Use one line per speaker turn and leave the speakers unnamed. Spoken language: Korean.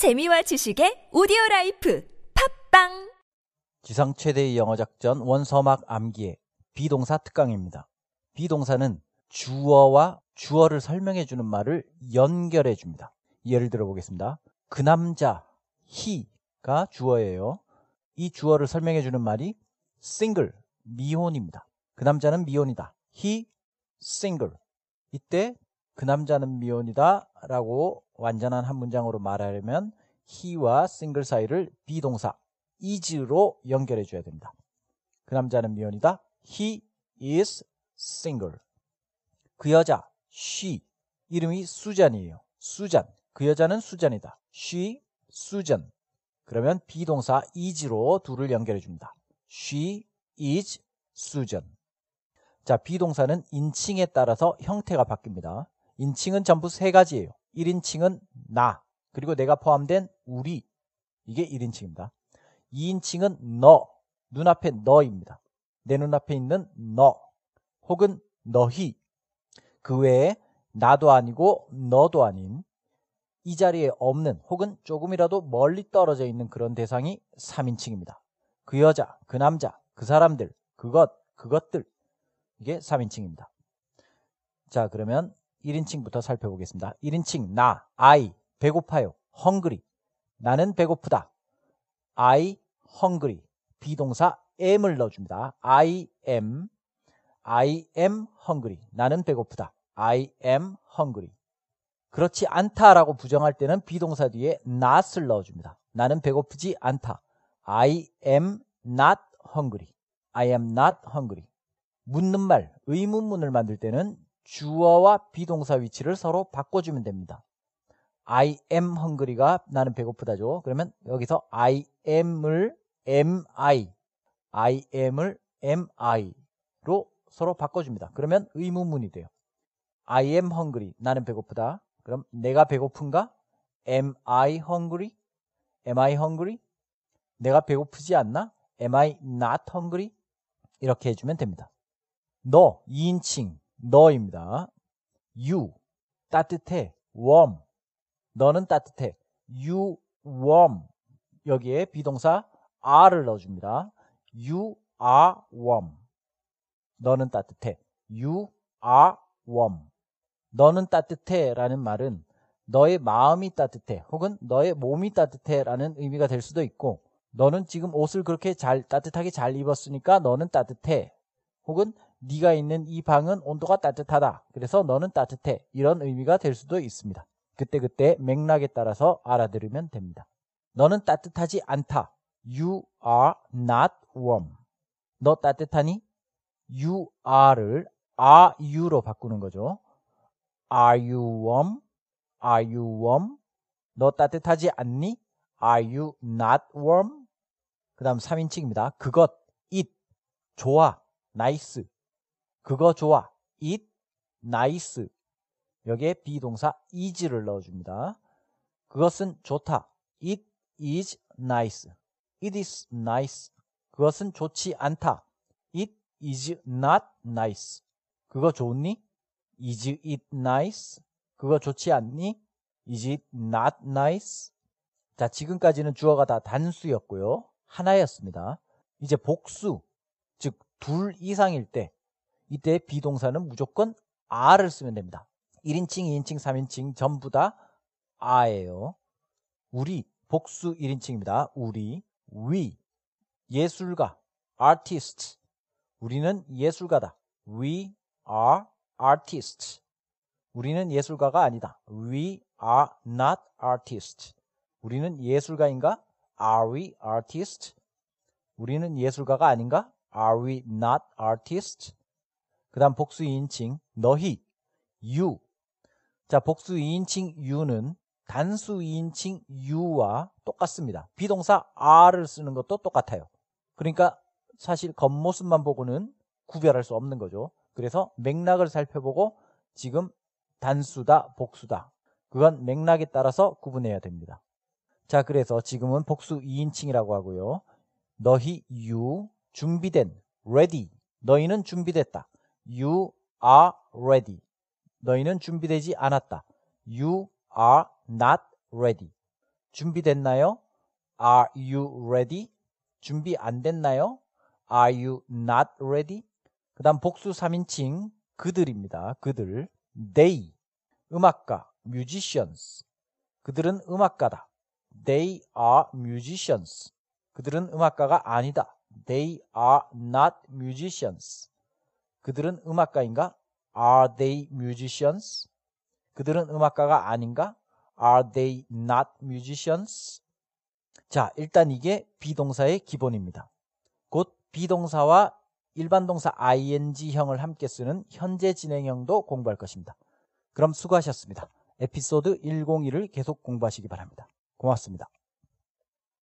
재미와 지식의 오디오 라이프 팟빵
지상 최대의 영어 작전 원서막 암기의 be동사 특강입니다. be동사는 주어와 주어를 설명해 주는 말을 연결해 줍니다. 예를 들어 보겠습니다. 그 남자 he가 주어예요. 이 주어를 설명해 주는 말이 single 미혼입니다. 그 남자는 미혼이다. he single. 이때 그 남자는 미혼이다 라고 완전한 한 문장으로 말하려면 he와 single 사이를 비동사 is로 연결해 줘야 됩니다. 그 남자는 미혼이다. he is single. 그 여자 she 이름이 수잔이에요. 수잔. 그 여자는 수잔이다. she 수잔. 그러면 비동사 is로 둘을 연결해 줍니다. she is 수잔. 자, 비동사는 인칭에 따라서 형태가 바뀝니다. 인칭은 전부 세 가지예요. 1인칭은 나, 그리고 내가 포함된 우리. 이게 1인칭입니다. 2인칭은 너, 눈앞에 너입니다. 내 눈앞에 있는 너, 혹은 너희. 그 외에 나도 아니고 너도 아닌 이 자리에 없는 혹은 조금이라도 멀리 떨어져 있는 그런 대상이 3인칭입니다. 그 여자, 그 남자, 그 사람들, 그것, 그것들. 이게 3인칭입니다. 자, 그러면 1인칭부터 살펴보겠습니다. 1인칭 나, I, 배고파요. hungry. 나는 배고프다. I hungry. 비동사 am을 넣어줍니다. I am. I am hungry. 나는 배고프다. I am hungry. 그렇지 않다라고 부정할 때는 비동사 뒤에 not을 넣어줍니다. 나는 배고프지 않다. I am not hungry. I am not hungry. 묻는 말, 의문문을 만들 때는 주어와 비동사 위치를 서로 바꿔주면 됩니다. I am hungry가 나는 배고프다죠. 그러면 여기서 I am을 am I, am을 am I로 서로 바꿔줍니다. 그러면 의문문이 돼요. I am hungry. 나는 배고프다. 그럼 내가 배고픈가? Am I hungry? Am I hungry? 내가 배고프지 않나? Am I not hungry? 이렇게 해주면 됩니다. 너, 2인칭, 너입니다. You, 따뜻해, warm. 너는 따뜻해. You warm. 여기에 비동사 are를 넣어줍니다. You are warm. 너는 따뜻해. You are warm. 너는 따뜻해 라는 말은 너의 마음이 따뜻해 혹은 너의 몸이 따뜻해 라는 의미가 될 수도 있고 너는 지금 옷을 그렇게 잘 따뜻하게 잘 입었으니까 너는 따뜻해 혹은 네가 있는 이 방은 온도가 따뜻하다. 그래서 너는 따뜻해. 이런 의미가 될 수도 있습니다. 그때그때 맥락에 따라서 알아들으면 됩니다. 너는 따뜻하지 않다. You are not warm. 너 따뜻하니? You are를 are you로 바꾸는 거죠. Are you warm? Are you warm? 너 따뜻하지 않니? Are you not warm? 그 다음 3인칭입니다. 그것, it, 좋아, nice. 그거 좋아. it nice. 여기에 비동사 is를 넣어줍니다. 그것은 좋다. it is nice. it is nice. 그것은 좋지 않다. it is not nice. 그거 좋니? is it nice? 그거 좋지 않니? is it not nice? 자, 지금까지는 주어가 다 단수였고요. 하나였습니다. 이제 복수, 즉 둘 이상일 때 이때 비동사는 무조건 are를 쓰면 됩니다. 1인칭, 2인칭, 3인칭 전부 다 a예요. 우리 복수 1인칭입니다. 우리 we 예술가 artist 우리는 예술가다. We are artists. 우리는 예술가가 아니다. We are not artists. 우리는 예술가인가? Are we artists? 우리는 예술가가 아닌가? Are we not artists? 그 다음 복수 2인칭 너희 you 자 복수 2인칭 you는 단수 2인칭 you와 똑같습니다. 비동사 are를 쓰는 것도 똑같아요. 그러니까 사실 겉모습만 보고는 구별할 수 없는 거죠. 그래서 맥락을 살펴보고 지금 단수다 복수다 그건 맥락에 따라서 구분해야 됩니다. 자 그래서 지금은 복수 2인칭이라고 하고요. 너희 you 준비된 ready 너희는 준비됐다. You are ready. 너희는 준비되지 않았다. You are not ready. 준비됐나요? Are you ready? 준비 안 됐나요? Are you not ready? 그 다음 복수 3인칭 그들입니다. 그들. They. 음악가. musicians. 그들은 음악가다. They are musicians. 그들은 음악가가 아니다. They are not musicians. 그들은 음악가인가? Are they musicians? 그들은 음악가가 아닌가? Are they not musicians? 자, 일단 이게 비동사의 기본입니다. 곧 비동사와 일반 동사 ing형을 함께 쓰는 현재 진행형도 공부할 것입니다. 그럼 수고하셨습니다. 에피소드 101을 계속 공부하시기 바랍니다. 고맙습니다.